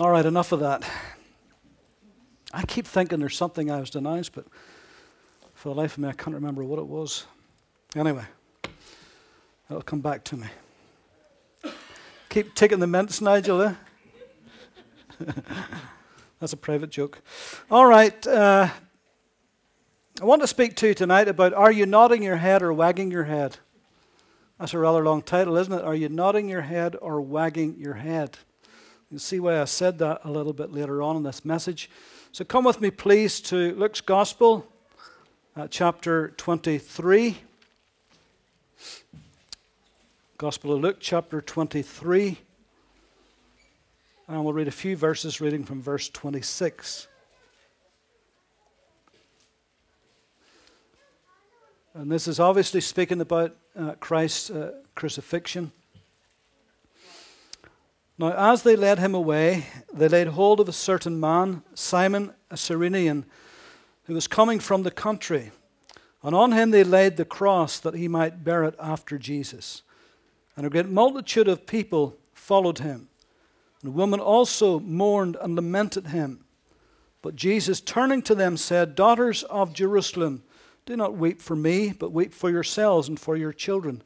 All right, enough of that. I keep thinking there's something I was denounced, but for the life of me, I can't remember what it was. Anyway, it'll come back to me. Keep taking the mints, Nigel, eh? That's a private joke. All right. Uh, I want to speak to you tonight about are you nodding your head or wagging your head? That's a rather long title, isn't it? Are you nodding your head or wagging your head? You'll see why I said that a little bit later on in this message. So come with me, please, to Luke's Gospel, uh, chapter 23. Gospel of Luke, chapter 23. And we'll read a few verses, reading from verse 26. And this is obviously speaking about uh, Christ's uh, crucifixion. Now, as they led him away, they laid hold of a certain man, Simon, a Cyrenian, who was coming from the country. And on him they laid the cross that he might bear it after Jesus. And a great multitude of people followed him. And the woman also mourned and lamented him. But Jesus, turning to them, said, Daughters of Jerusalem, do not weep for me, but weep for yourselves and for your children.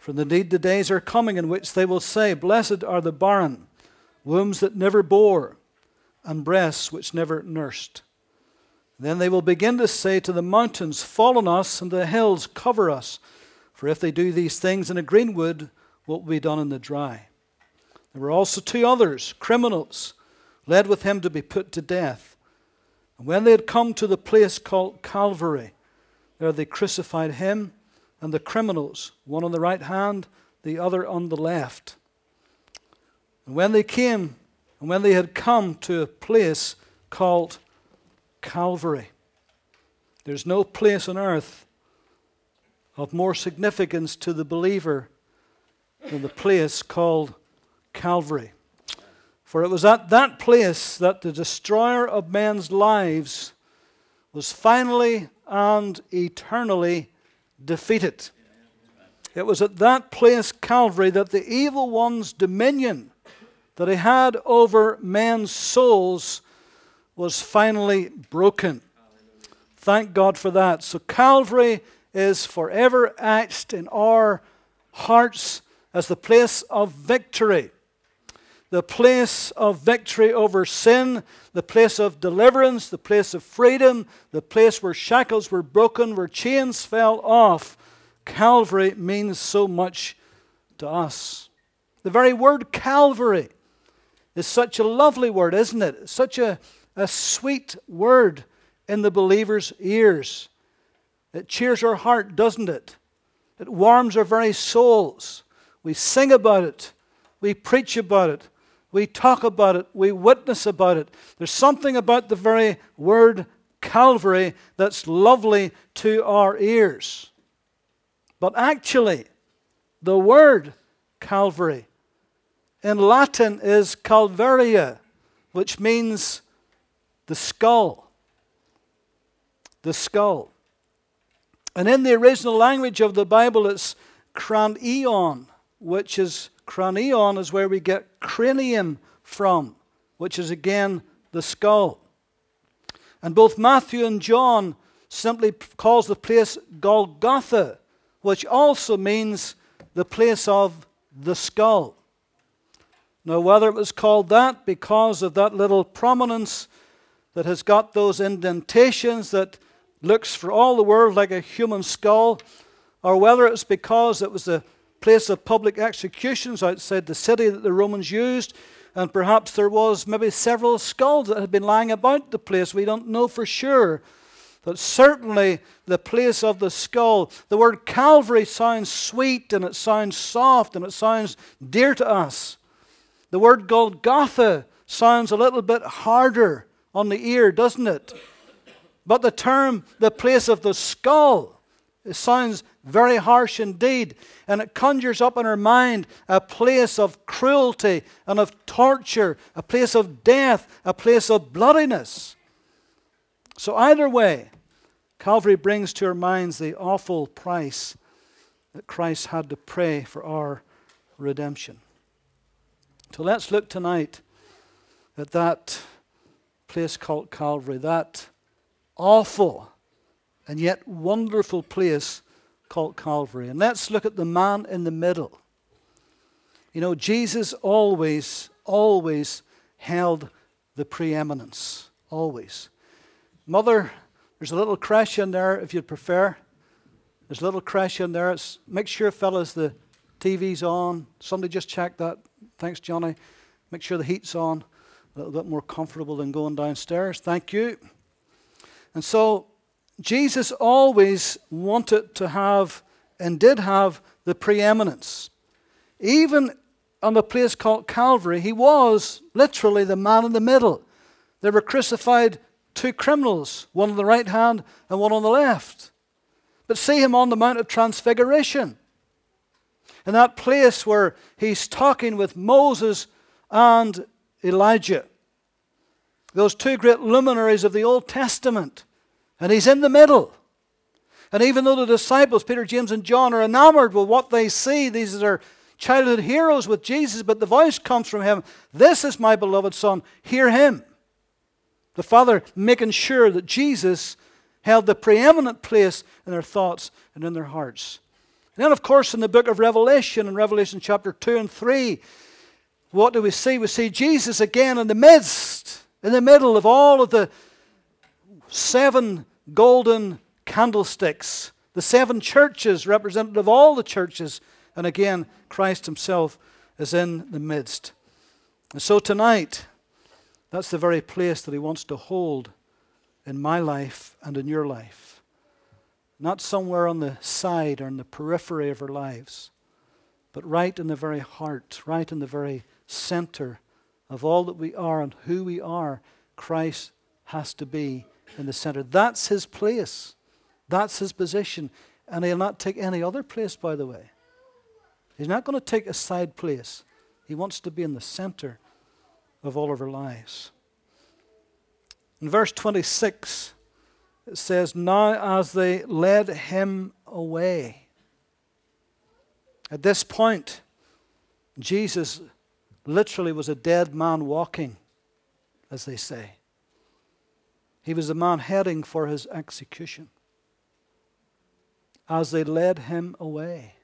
For indeed the days are coming in which they will say, Blessed are the barren, wombs that never bore, and breasts which never nursed. Then they will begin to say to the mountains, Fall on us, and the hills, cover us. For if they do these things in a green wood, what will be done in the dry? There were also two others, criminals, led with him to be put to death. And when they had come to the place called Calvary, there they crucified him and the criminals, one on the right hand, the other on the left. And when they came, and when they had come to a place called Calvary, there's no place on earth of more significance to the believer than the place called Calvary. For it was at that place that the destroyer of men's lives was finally and eternally defeated. It was at that place, Calvary, that the evil one's dominion that he had over men's souls was finally broken. Thank God for that. So, Calvary is forever etched in our hearts as the place of victory. The place of victory over sin, the place of deliverance, the place of freedom, the place where shackles were broken, where chains fell off. Calvary means so much to us. The very word Calvary is such a lovely word, isn't it? Such a, a sweet word in the believer's ears. It cheers our heart, doesn't it? It warms our very souls. We sing about it, we preach about it, we talk about it, we witness about it. There's something about the very word Calvary that's lovely to our ears. But actually, the word Calvary in Latin is Calvaria, which means the skull. The skull. And in the original language of the Bible, it's cranion, which is cranion is where we get cranium from, which is again the skull. And both Matthew and John simply calls the place Golgotha, which also means the place of the skull. Now, whether it was called that because of that little prominence that has got those indentations that looks for all the world like a human skull, or whether it's because it was the place of public executions outside the city that the Romans used, and perhaps there was maybe several skulls that had been lying about the place. We don't know for sure. But certainly the place of the skull, the word Calvary sounds sweet and it sounds soft and it sounds dear to us. The word Golgotha sounds a little bit harder on the ear, doesn't it? But the term, the place of the skull, it sounds very harsh indeed, and it conjures up in her mind a place of cruelty and of torture, a place of death, a place of bloodiness. So, either way, Calvary brings to our minds the awful price that Christ had to pay for our redemption. So, let's look tonight at that place called Calvary, that awful and yet wonderful place called Calvary. And let's look at the man in the middle. You know, Jesus always, always held the preeminence. Always. Mother, there's a little crash in there if you'd prefer. There's a little crash in there. It's, make sure, fellas, the TV's on. Somebody just check that. Thanks, Johnny. Make sure the heat's on. A little bit more comfortable than going downstairs. Thank you. And so, Jesus always wanted to have and did have the preeminence. Even on the place called Calvary, he was literally the man in the middle. They were crucified two criminals, one on the right hand and one on the left. But see him on the Mount of Transfiguration. In that place where he's talking with Moses and Elijah, those two great luminaries of the Old Testament, and he's in the middle. And even though the disciples, Peter, James, and John, are enamored with what they see, these are childhood heroes with Jesus, but the voice comes from him This is my beloved Son, hear him. The Father making sure that Jesus held the preeminent place in their thoughts and in their hearts. And then, of course, in the book of Revelation, in Revelation chapter 2 and 3, what do we see? We see Jesus again in the midst, in the middle of all of the seven golden candlesticks, the seven churches, representative of all the churches. And again, Christ Himself is in the midst. And so tonight, that's the very place that He wants to hold in my life and in your life. Not somewhere on the side or in the periphery of our lives, but right in the very heart, right in the very center of all that we are and who we are, Christ has to be in the center. That's his place. That's his position. And he'll not take any other place, by the way. He's not going to take a side place. He wants to be in the center of all of our lives. In verse 26, it says, Now as they led him away. At this point, Jesus literally was a dead man walking, as they say. He was a man heading for his execution. As they led him away.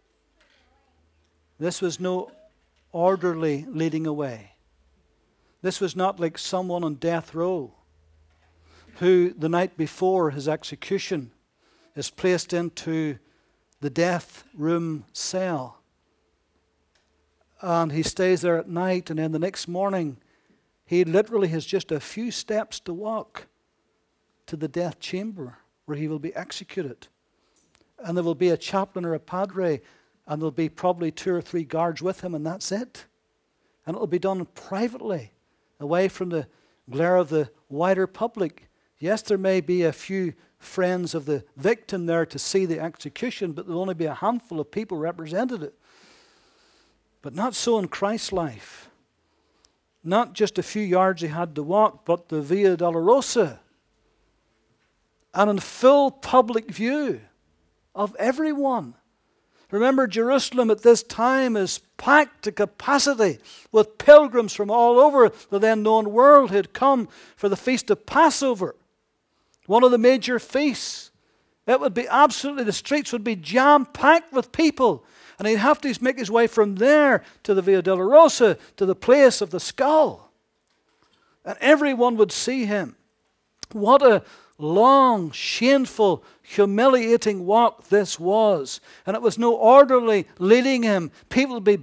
This was no orderly leading away. This was not like someone on death row who, the night before his execution, is placed into the death room cell. And he stays there at night, and then the next morning, he literally has just a few steps to walk to the death chamber where he will be executed. And there will be a chaplain or a padre, and there'll be probably two or three guards with him, and that's it. And it'll be done privately, away from the glare of the wider public. Yes, there may be a few friends of the victim there to see the execution, but there'll only be a handful of people represented. But not so in Christ's life. Not just a few yards he had to walk, but the Via Dolorosa and in full public view of everyone. Remember, Jerusalem at this time is packed to capacity with pilgrims from all over the then known world who had come for the feast of Passover, one of the major feasts. It would be absolutely, the streets would be jam packed with people. And he'd have to make his way from there to the Via Dolorosa, to the place of the skull. And everyone would see him. What a long, shameful, humiliating walk this was. And it was no orderly leading him. People would be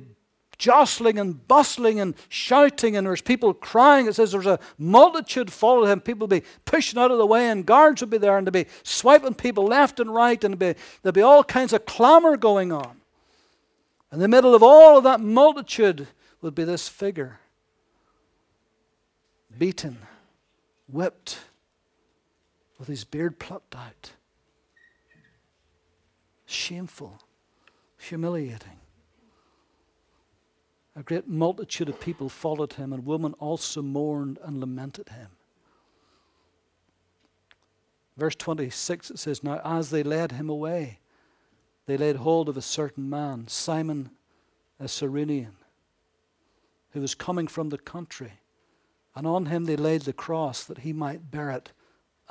jostling and bustling and shouting, and there's people crying. It says there's a multitude followed him. People would be pushing out of the way, and guards would be there, and they'd be swiping people left and right, and be, there'd be all kinds of clamor going on. In the middle of all of that multitude would be this figure beaten, whipped, with his beard plucked out. Shameful, humiliating. A great multitude of people followed him, and women also mourned and lamented him. Verse 26 it says, Now as they led him away, they laid hold of a certain man, Simon a Cyrenian, who was coming from the country And on him they laid the cross that he might bear it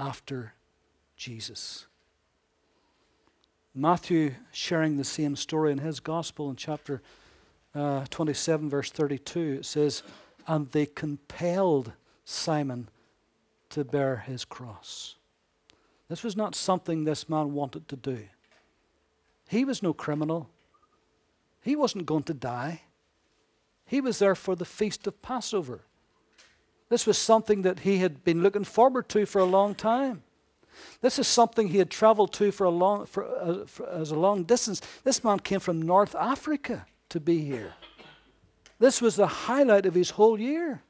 after Jesus. Matthew, sharing the same story in his gospel in chapter uh, 27, verse 32, it says, And they compelled Simon to bear his cross. This was not something this man wanted to do. He was no criminal. He wasn't going to die. He was there for the feast of Passover. This was something that he had been looking forward to for a long time. This is something he had traveled to for a long, for, uh, for, as a long distance. This man came from North Africa to be here. This was the highlight of his whole year.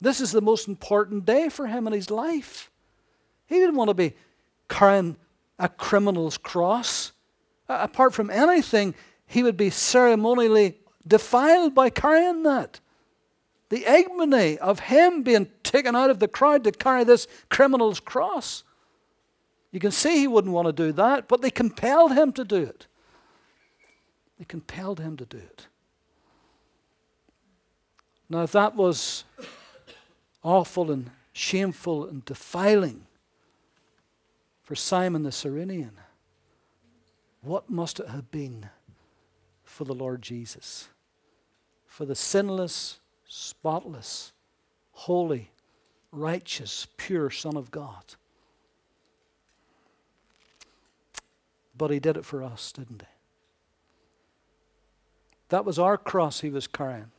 This is the most important day for him in his life. He didn't want to be carrying a criminal's cross. Uh, apart from anything, he would be ceremonially defiled by carrying that. The ignominy of him being taken out of the crowd to carry this criminal's cross. You can see he wouldn't want to do that, but they compelled him to do it. They compelled him to do it. Now, if that was awful and shameful and defiling for Simon the Cyrenian, what must it have been for the Lord Jesus? For the sinless, spotless, holy, righteous, pure Son of God. But he did it for us, didn't he? That was our cross he was carrying.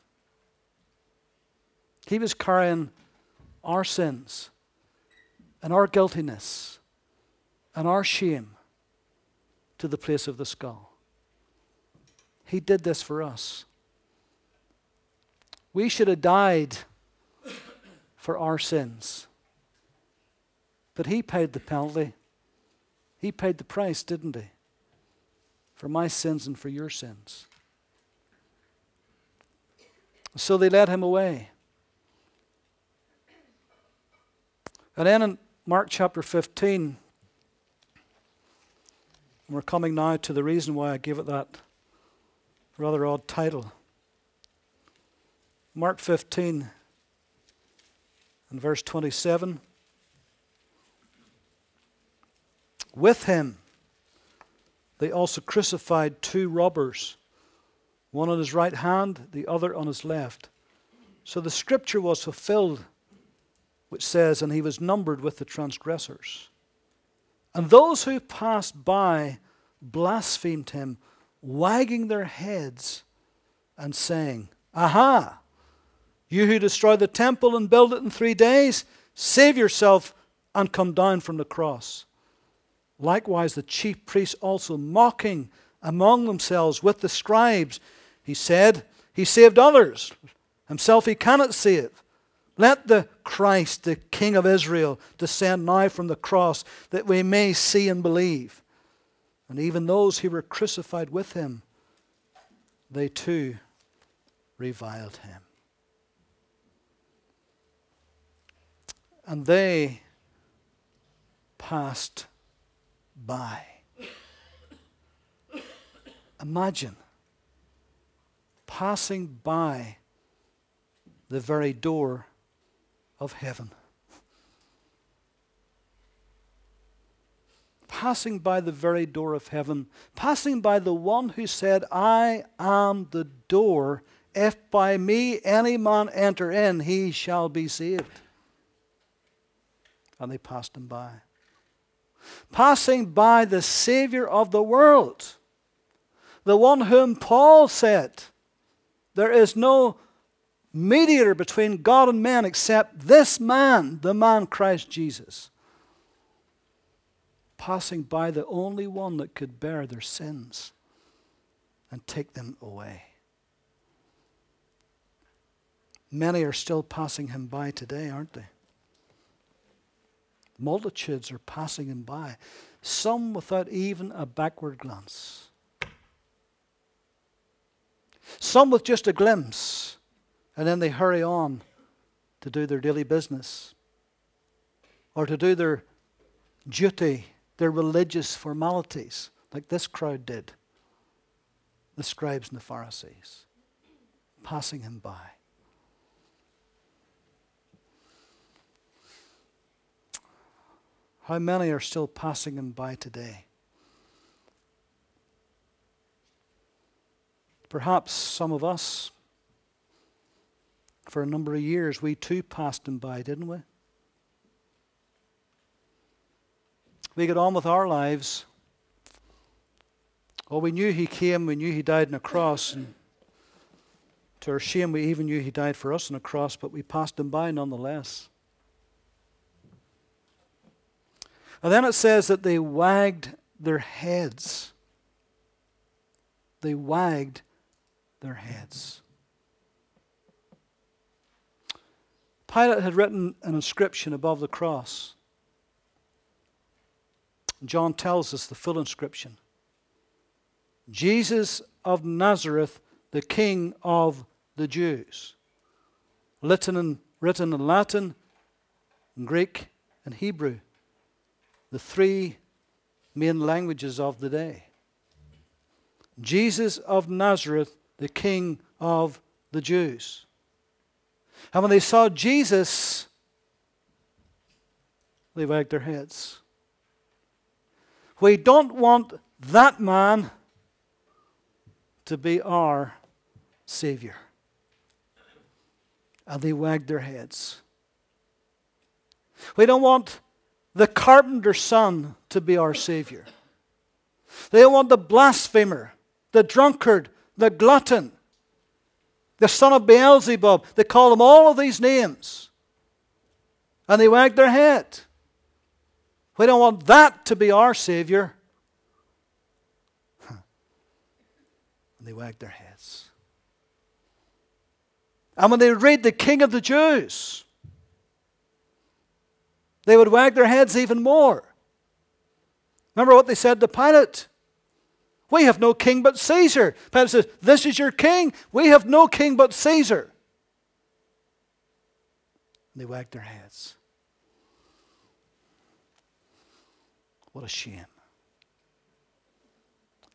He was carrying our sins and our guiltiness and our shame to the place of the skull. He did this for us. We should have died for our sins. But he paid the penalty. He paid the price, didn't he? For my sins and for your sins. So they led him away. And then in Mark chapter 15, we're coming now to the reason why I gave it that rather odd title. Mark 15 and verse 27. With him, they also crucified two robbers, one on his right hand, the other on his left. So the scripture was fulfilled, which says, And he was numbered with the transgressors. And those who passed by blasphemed him, wagging their heads and saying, Aha! You who destroy the temple and build it in three days, save yourself and come down from the cross. Likewise, the chief priests also mocking among themselves with the scribes. He said, He saved others, himself he cannot save. Let the Christ, the King of Israel, descend now from the cross that we may see and believe. And even those who were crucified with him, they too reviled him. And they passed by. Imagine passing by the very door of heaven. Passing by the very door of heaven, passing by the one who said, I am the door. If by me any man enter in, he shall be saved. And they passed him by passing by the Savior of the world, the one whom Paul said, There is no mediator between God and man except this man, the man Christ Jesus. Passing by the only one that could bear their sins and take them away. Many are still passing him by today, aren't they? Multitudes are passing him by, some without even a backward glance. Some with just a glimpse, and then they hurry on to do their daily business or to do their duty, their religious formalities, like this crowd did the scribes and the Pharisees, passing him by. How many are still passing him by today? Perhaps some of us, for a number of years, we too passed him by, didn't we? We got on with our lives. Oh, we knew he came, we knew he died on a cross, and to our shame, we even knew he died for us on a cross, but we passed him by nonetheless. And then it says that they wagged their heads. They wagged their heads. Pilate had written an inscription above the cross. John tells us the full inscription Jesus of Nazareth, the King of the Jews. Written in, written in Latin, Greek, and Hebrew the three main languages of the day. Jesus of Nazareth, the King of the Jews. And when they saw Jesus, they wagged their heads. We don't want that man to be our Savior. And they wagged their heads. We don't want the carpenter's son to be our Savior. They want the blasphemer, the drunkard, the glutton, the son of Beelzebub. They call him all of these names. And they wag their head. We don't want that to be our Savior. And they wag their heads. And when they read the King of the Jews, they would wag their heads even more. Remember what they said to Pilate? We have no king but Caesar. Pilate says, This is your king. We have no king but Caesar. And they wagged their heads. What a shame.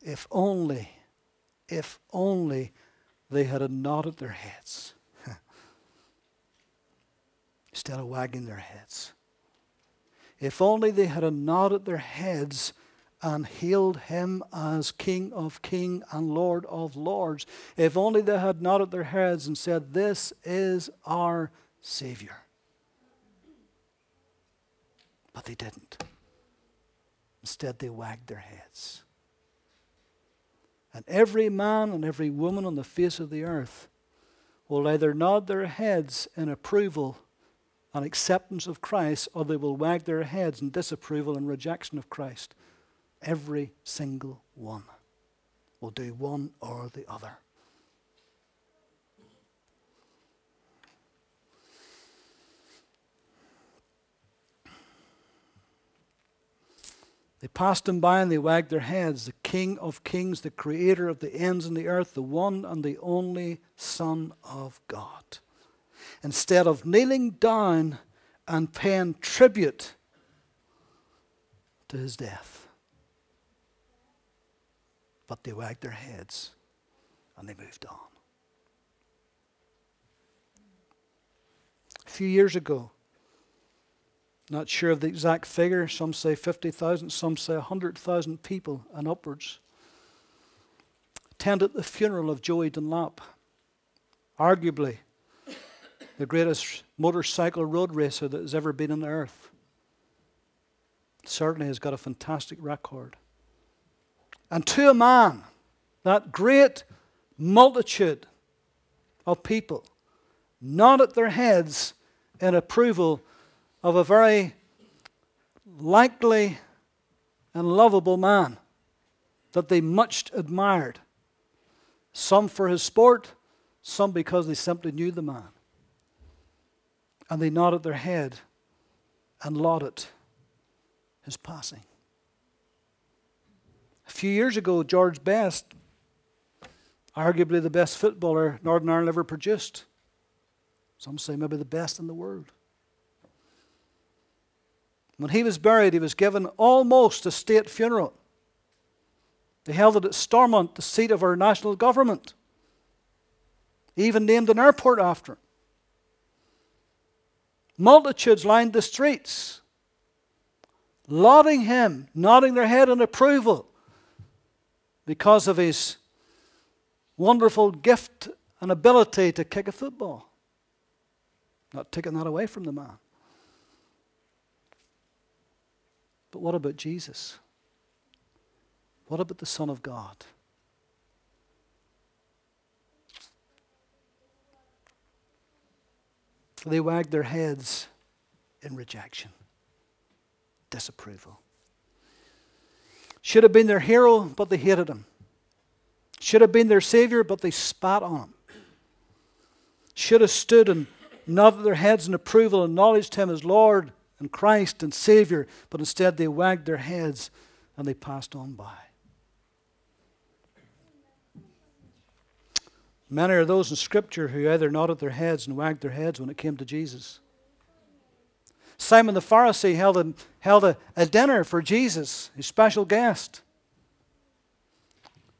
If only, if only they had nodded their heads instead of wagging their heads. If only they had nodded their heads and hailed him as King of Kings and Lord of Lords. If only they had nodded their heads and said, This is our Savior. But they didn't. Instead, they wagged their heads. And every man and every woman on the face of the earth will either nod their heads in approval and acceptance of Christ, or they will wag their heads in disapproval and rejection of Christ. Every single one will do one or the other. They passed him by and they wagged their heads. The King of kings, the creator of the ends of the earth, the one and the only Son of God instead of kneeling down and paying tribute to his death. But they wagged their heads and they moved on. A few years ago, not sure of the exact figure, some say 50,000, some say 100,000 people and upwards, attended the funeral of Joey Dunlop, arguably the greatest motorcycle road racer that has ever been on the earth. Certainly has got a fantastic record. And to a man, that great multitude of people nodded their heads in approval of a very likely and lovable man that they much admired. Some for his sport, some because they simply knew the man and they nodded their head and lauded his passing. A few years ago, George Best, arguably the best footballer Northern Ireland ever produced, some say maybe the best in the world. When he was buried, he was given almost a state funeral. They held it at Stormont, the seat of our national government. even named an airport after him. Multitudes lined the streets. lauding him, nodding their head in approval because of his wonderful gift and ability to kick a football. Not taking that away from the man. But what about Jesus? What about the Son of God? They wagged their heads in rejection, disapproval. Should have been their hero, but they hated him. Should have been their Savior, but they spat on him. Should have stood and nodded their heads in approval, and acknowledged him as Lord and Christ and Savior, but instead they wagged their heads and they passed on by. Many are those in Scripture who either nodded their heads and wagged their heads when it came to Jesus. Simon the Pharisee held a, held a, a dinner for Jesus, his special guest.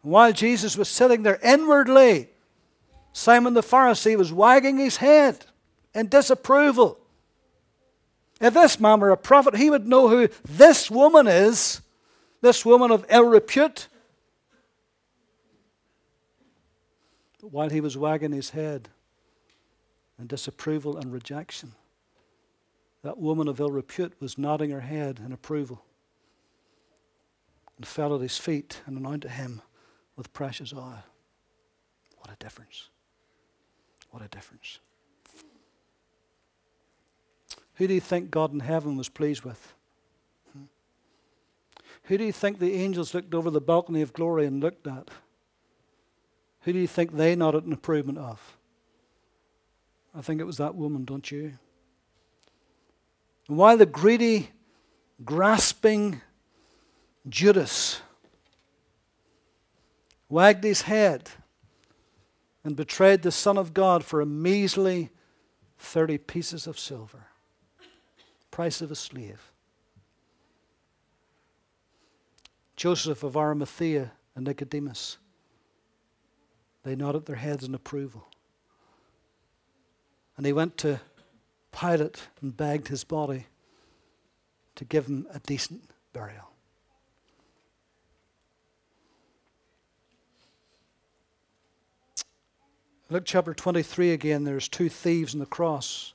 while Jesus was sitting there inwardly, Simon the Pharisee was wagging his head in disapproval. If this man were a prophet, he would know who this woman is, this woman of ill repute. But while he was wagging his head in disapproval and rejection, that woman of ill repute was nodding her head in approval and fell at his feet and anointed him with precious oil. What a difference! What a difference. Who do you think God in heaven was pleased with? Hmm? Who do you think the angels looked over the balcony of glory and looked at? Who do you think they nodded an improvement of? I think it was that woman, don't you? And while the greedy, grasping Judas wagged his head and betrayed the Son of God for a measly 30 pieces of silver, price of a slave. Joseph of Arimathea and Nicodemus they nodded their heads in approval. And he went to Pilate and begged his body to give him a decent burial. Luke chapter 23 again, there's two thieves on the cross.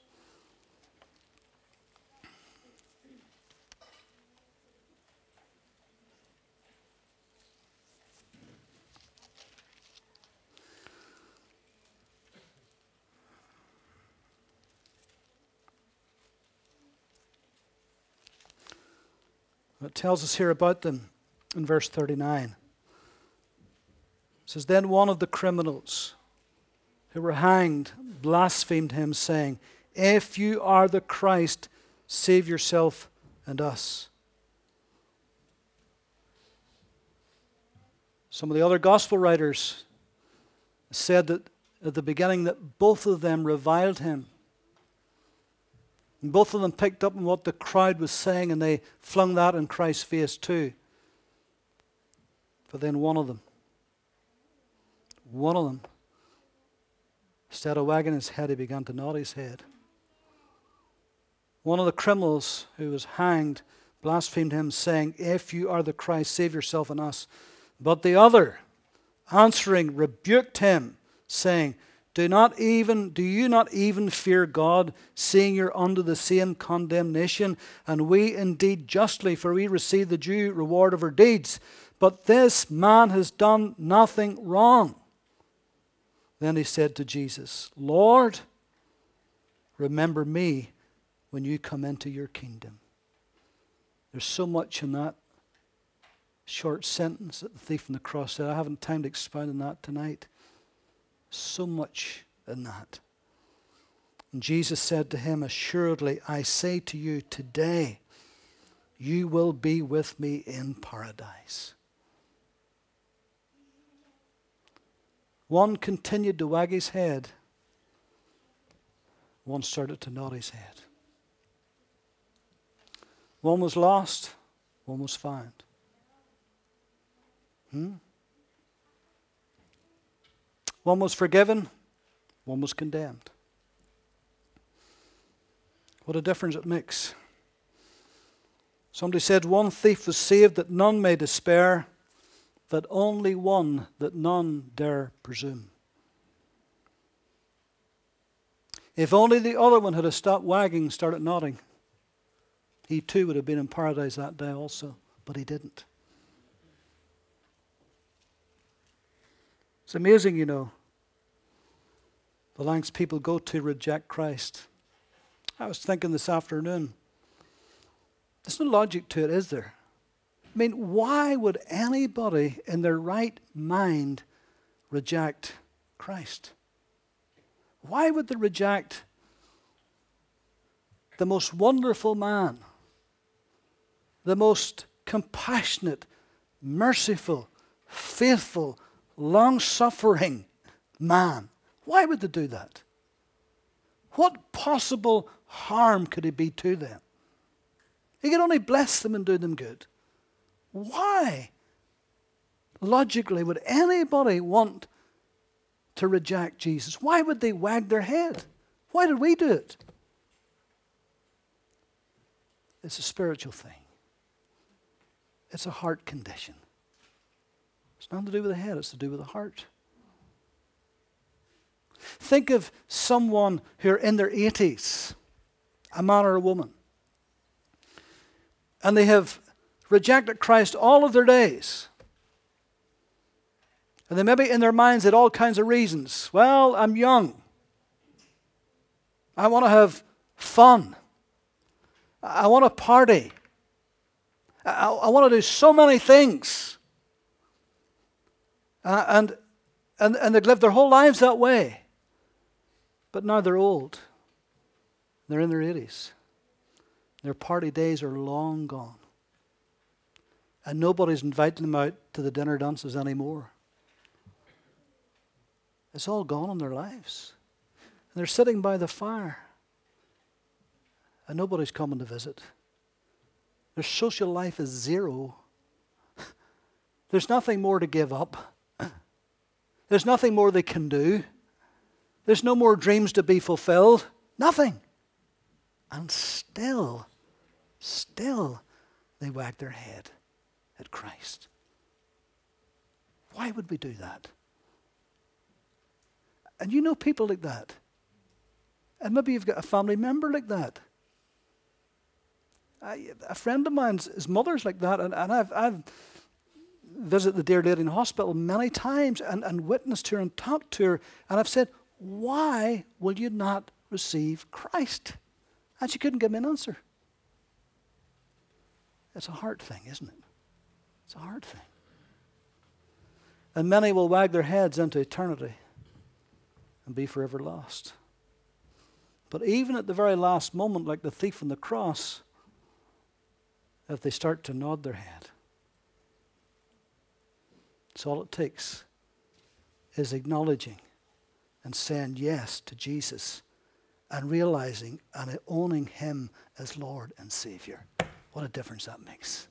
It tells us here about them in verse 39. It says, Then one of the criminals who were hanged blasphemed him, saying, If you are the Christ, save yourself and us. Some of the other gospel writers said that at the beginning that both of them reviled him. And both of them picked up on what the crowd was saying and they flung that in Christ's face too. But then one of them, one of them, instead of wagging his head, he began to nod his head. One of the criminals who was hanged blasphemed him, saying, If you are the Christ, save yourself and us. But the other, answering, rebuked him, saying, do not even do you not even fear God, seeing you're under the same condemnation, and we indeed justly, for we receive the due reward of our deeds. But this man has done nothing wrong. Then he said to Jesus, Lord, remember me when you come into your kingdom. There's so much in that short sentence that the thief on the cross said. I haven't time to expound on that tonight so much in that. And Jesus said to him, Assuredly, I say to you, today you will be with me in paradise. One continued to wag his head, one started to nod his head. One was lost, one was found. Hmm? One was forgiven, one was condemned. What a difference it makes. Somebody said, One thief was saved that none may despair, that only one that none dare presume. If only the other one had stopped wagging started nodding, he too would have been in paradise that day also, but he didn't. It's amazing, you know, the lengths people go to reject Christ. I was thinking this afternoon, there's no logic to it, is there? I mean, why would anybody in their right mind reject Christ? Why would they reject the most wonderful man, the most compassionate, merciful, faithful, long suffering man? Why would they do that? What possible harm could it be to them? He could only bless them and do them good. Why, logically, would anybody want to reject Jesus? Why would they wag their head? Why did we do it? It's a spiritual thing, it's a heart condition. It's nothing to do with the head, it's to do with the heart. Think of someone who are in their 80s, a man or a woman, and they have rejected Christ all of their days. And they maybe in their minds had all kinds of reasons. Well, I'm young. I want to have fun. I want to party. I, I want to do so many things. Uh, and, and, and they've lived their whole lives that way. But now they're old. They're in their 80s. Their party days are long gone. And nobody's inviting them out to the dinner dances anymore. It's all gone in their lives. And they're sitting by the fire. And nobody's coming to visit. Their social life is zero. There's nothing more to give up. There's nothing more they can do. There's no more dreams to be fulfilled. Nothing. And still, still, they wag their head at Christ. Why would we do that? And you know people like that. And maybe you've got a family member like that. I, a friend of mine's his mother's like that, and, and I've, I've visited the dear lady in hospital many times and, and witnessed her and talked to her, and I've said, Why will you not receive Christ? And she couldn't give me an answer. It's a heart thing, isn't it? It's a hard thing. And many will wag their heads into eternity and be forever lost. But even at the very last moment, like the thief on the cross, if they start to nod their head, it's all it takes is acknowledging and saying yes to Jesus and realizing and owning Him as Lord and Savior. What a difference that makes.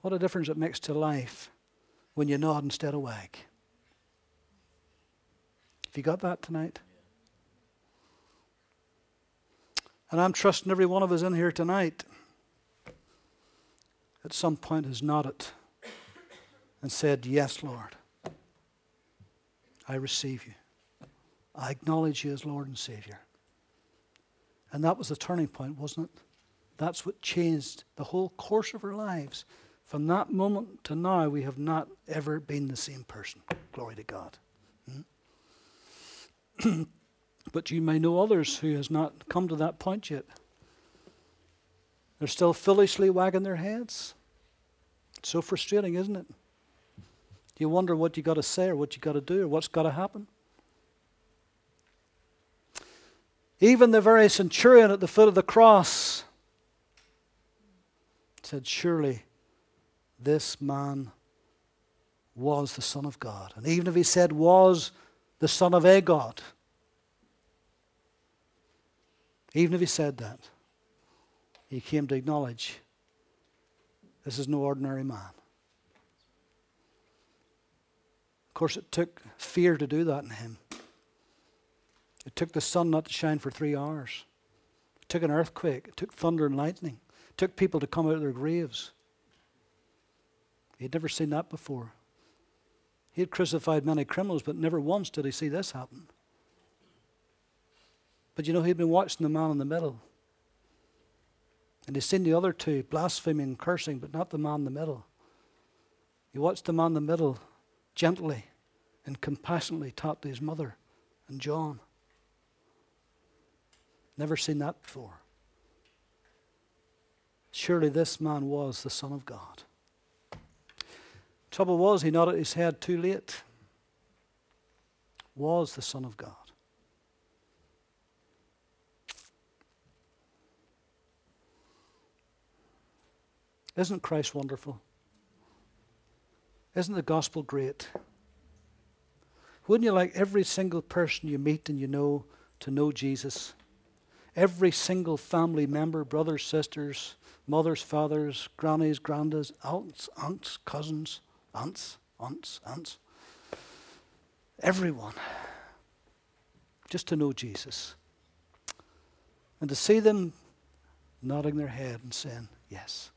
What a difference it makes to life when you nod instead of wag. Have you got that tonight? And I'm trusting every one of us in here tonight at some point has nodded and said, Yes, Lord, I receive you. I acknowledge you as Lord and Savior. And that was the turning point, wasn't it? That's what changed the whole course of our lives. From that moment to now, we have not ever been the same person. Glory to God. Hmm? but you may know others who has not come to that point yet. They're still foolishly wagging their heads. It's so frustrating, isn't it? You wonder what you got to say or what you got to do or what's got to happen. Even the very centurion at the foot of the cross said, Surely this man was the Son of God. And even if he said was the Son of a God, even if he said that, he came to acknowledge this is no ordinary man. Of course, it took fear to do that in him. It took the sun not to shine for three hours. It took an earthquake. It took thunder and lightning. It took people to come out of their graves. He'd never seen that before. He had crucified many criminals, but never once did he see this happen. But you know, he'd been watching the man in the middle. And he'd seen the other two blaspheming and cursing, but not the man in the middle. He watched the man in the middle gently and compassionately to his mother and John. Never seen that before. Surely this man was the Son of God. Trouble was, he nodded his head too late. Was the Son of God. Isn't Christ wonderful? Isn't the gospel great? Wouldn't you like every single person you meet and you know to know Jesus? Every single family member, brothers, sisters, mothers, fathers, grannies, grandas, aunts, aunts, cousins aunts, aunts, aunts. Everyone. Just to know Jesus. And to see them nodding their head and saying, Yes.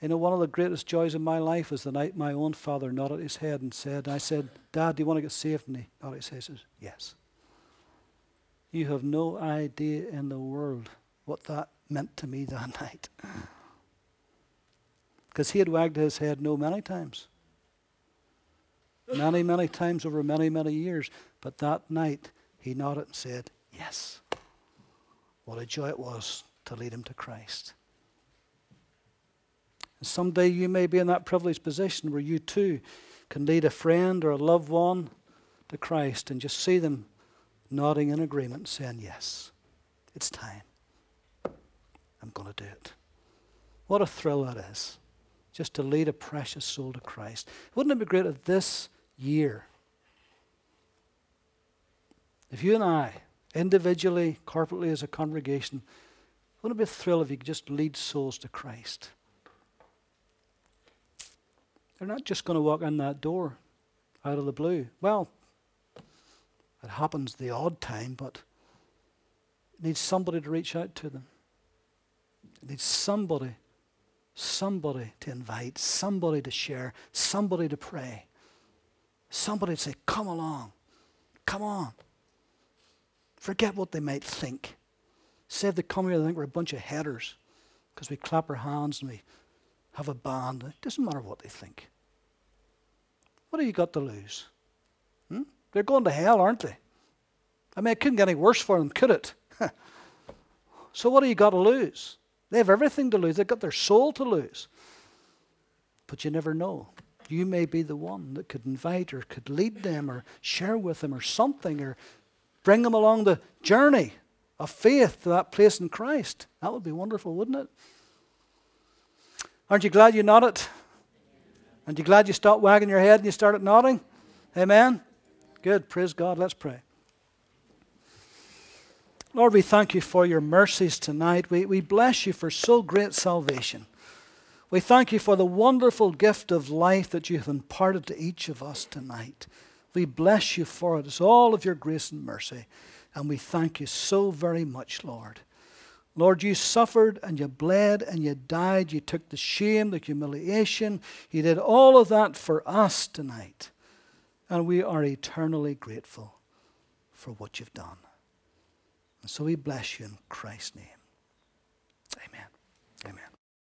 You know, one of the greatest joys of my life was the night my own father nodded his head and said, I said, Dad, do you want to get saved? And he nodded his head and says, Yes. You have no idea in the world what that meant to me that night. Because he had wagged his head no many times. Many, many times over many, many years. But that night, he nodded and said, Yes. What a joy it was to lead him to Christ. And someday you may be in that privileged position where you too can lead a friend or a loved one to Christ and just see them nodding in agreement, saying, Yes, it's time. I'm going to do it. What a thrill that is just to lead a precious soul to Christ. Wouldn't it be great if this year, if you and I, individually, corporately, as a congregation, wouldn't it be a thrill if you could just lead souls to Christ? They're not just going to walk in that door out of the blue. Well, it happens the odd time, but it needs somebody to reach out to them. It needs somebody somebody to invite, somebody to share, somebody to pray, somebody to say, Come along, come on. Forget what they might think. Say if they come here, they think we're a bunch of headers because we clap our hands and we have a band. It doesn't matter what they think. What have you got to lose? Hmm? They're going to hell, aren't they? I mean, it couldn't get any worse for them, could it? so what have you got to lose? They have everything to lose, they've got their soul to lose. But you never know. You may be the one that could invite or could lead them or share with them or something or bring them along the journey of faith to that place in Christ. That would be wonderful, wouldn't it? Aren't you glad you nodded? Aren't you glad you stopped wagging your head and you started nodding? Amen? Good. Praise God. Let's pray. Lord, we thank you for your mercies tonight. We, we bless you for so great salvation. We thank you for the wonderful gift of life that you have imparted to each of us tonight. We bless you for it. It's all of your grace and mercy. And we thank you so very much, Lord. Lord, you suffered and you bled and you died. You took the shame, the humiliation. You did all of that for us tonight. And we are eternally grateful for what you've done. And so we bless you in Christ's name. Amen. Amen.